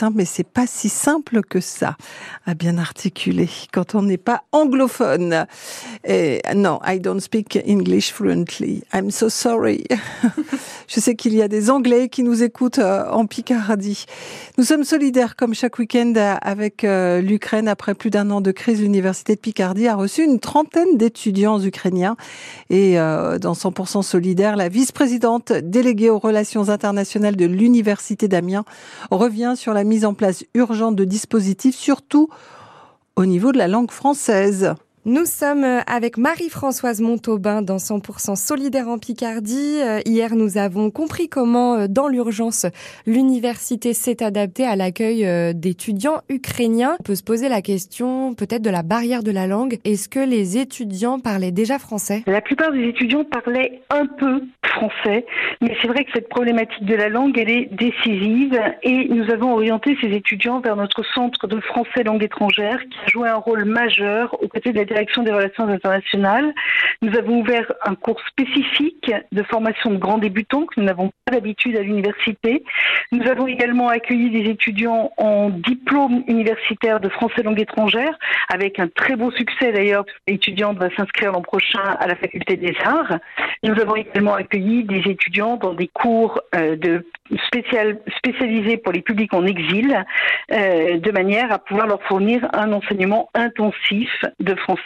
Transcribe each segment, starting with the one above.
simple, mais c'est pas si simple que ça à bien articuler quand on n'est pas anglophone. Et non, I don't speak English fluently. I'm so sorry. Je sais qu'il y a des Anglais qui nous écoutent euh, en Picardie. Nous sommes solidaires comme chaque week-end avec euh, l'Ukraine. Après plus d'un an de crise, l'Université de Picardie a reçu une trentaine d'étudiants ukrainiens. Et euh, dans 100% solidaire, la vice-présidente déléguée aux relations internationales de l'Université d'Amiens revient sur la mise en place urgente de dispositifs, surtout au niveau de la langue française. Nous sommes avec Marie-Françoise Montaubin dans 100% Solidaire en Picardie. Euh, hier, nous avons compris comment, euh, dans l'urgence, l'université s'est adaptée à l'accueil euh, d'étudiants ukrainiens. On peut se poser la question peut-être de la barrière de la langue. Est-ce que les étudiants parlaient déjà français? La plupart des étudiants parlaient un peu français, mais c'est vrai que cette problématique de la langue, elle est décisive et nous avons orienté ces étudiants vers notre centre de français langue étrangère qui a joué un rôle majeur aux côtés de la direction des relations internationales. Nous avons ouvert un cours spécifique de formation de grands débutants que nous n'avons pas d'habitude à l'université. Nous avons également accueilli des étudiants en diplôme universitaire de français langue étrangère avec un très beau succès d'ailleurs. L'étudiante va s'inscrire l'an prochain à la faculté des arts. Nous avons également accueilli des étudiants dans des cours euh, de spécial, spécialisés pour les publics en exil, euh, de manière à pouvoir leur fournir un enseignement intensif de français.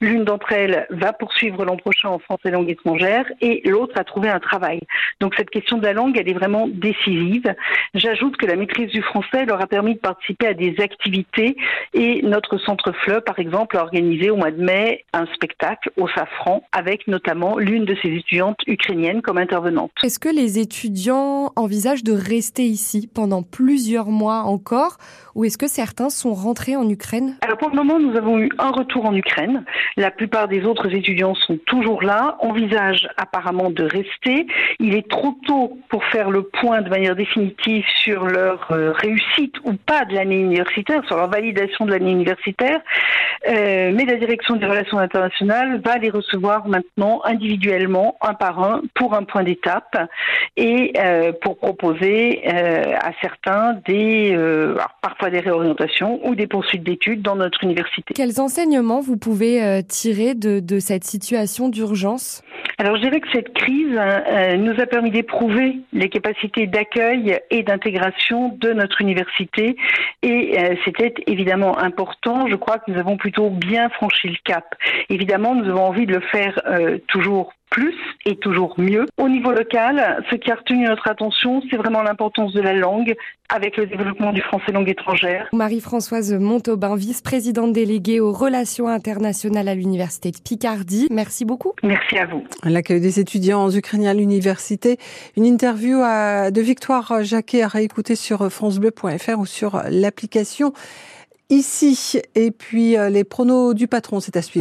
L'une d'entre elles va poursuivre l'an prochain en français langue étrangère et l'autre a trouvé un travail. Donc cette question de la langue, elle est vraiment décisive. J'ajoute que la maîtrise du français leur a permis de participer à des activités et notre centre FLE, par exemple, a organisé au mois de mai un spectacle au Safran avec notamment l'une de ses étudiantes ukrainiennes comme intervenante. Est-ce que les étudiants envisagent de rester ici pendant plusieurs mois encore ou est-ce que certains sont rentrés en Ukraine? Alors pour le moment, nous avons eu un retour en Ukraine. La plupart des autres étudiants sont toujours là, envisagent apparemment de rester. Il est trop tôt pour faire le point de manière définitive sur leur euh, réussite ou pas de l'année universitaire, sur leur validation de l'année universitaire. Euh, mais la direction des relations internationales va les recevoir maintenant individuellement, un par un, pour un point d'étape et euh, pour proposer euh, à certains des, euh, parfois des réorientations ou des poursuites d'études dans notre université. Quels enseignements vous pouvez euh, tirer de, de cette situation d'urgence? Alors je dirais que cette crise euh, nous a permis d'éprouver les capacités d'accueil et d'intégration de notre université et euh, c'était évidemment important. Je crois que nous avons plutôt bien franchi le cap. Évidemment, nous avons envie de le faire euh, toujours plus et toujours mieux. Au niveau local, ce qui a retenu notre attention, c'est vraiment l'importance de la langue avec le développement du français langue étrangère. Marie-Françoise Montaubin, vice-présidente déléguée aux relations internationales à l'Université de Picardie. Merci beaucoup. Merci à vous. L'accueil des étudiants ukrainiens à l'université. Une interview de Victoire Jacquet à réécouter sur francebleu.fr ou sur l'application ici. Et puis les pronos du patron, c'est à suivre.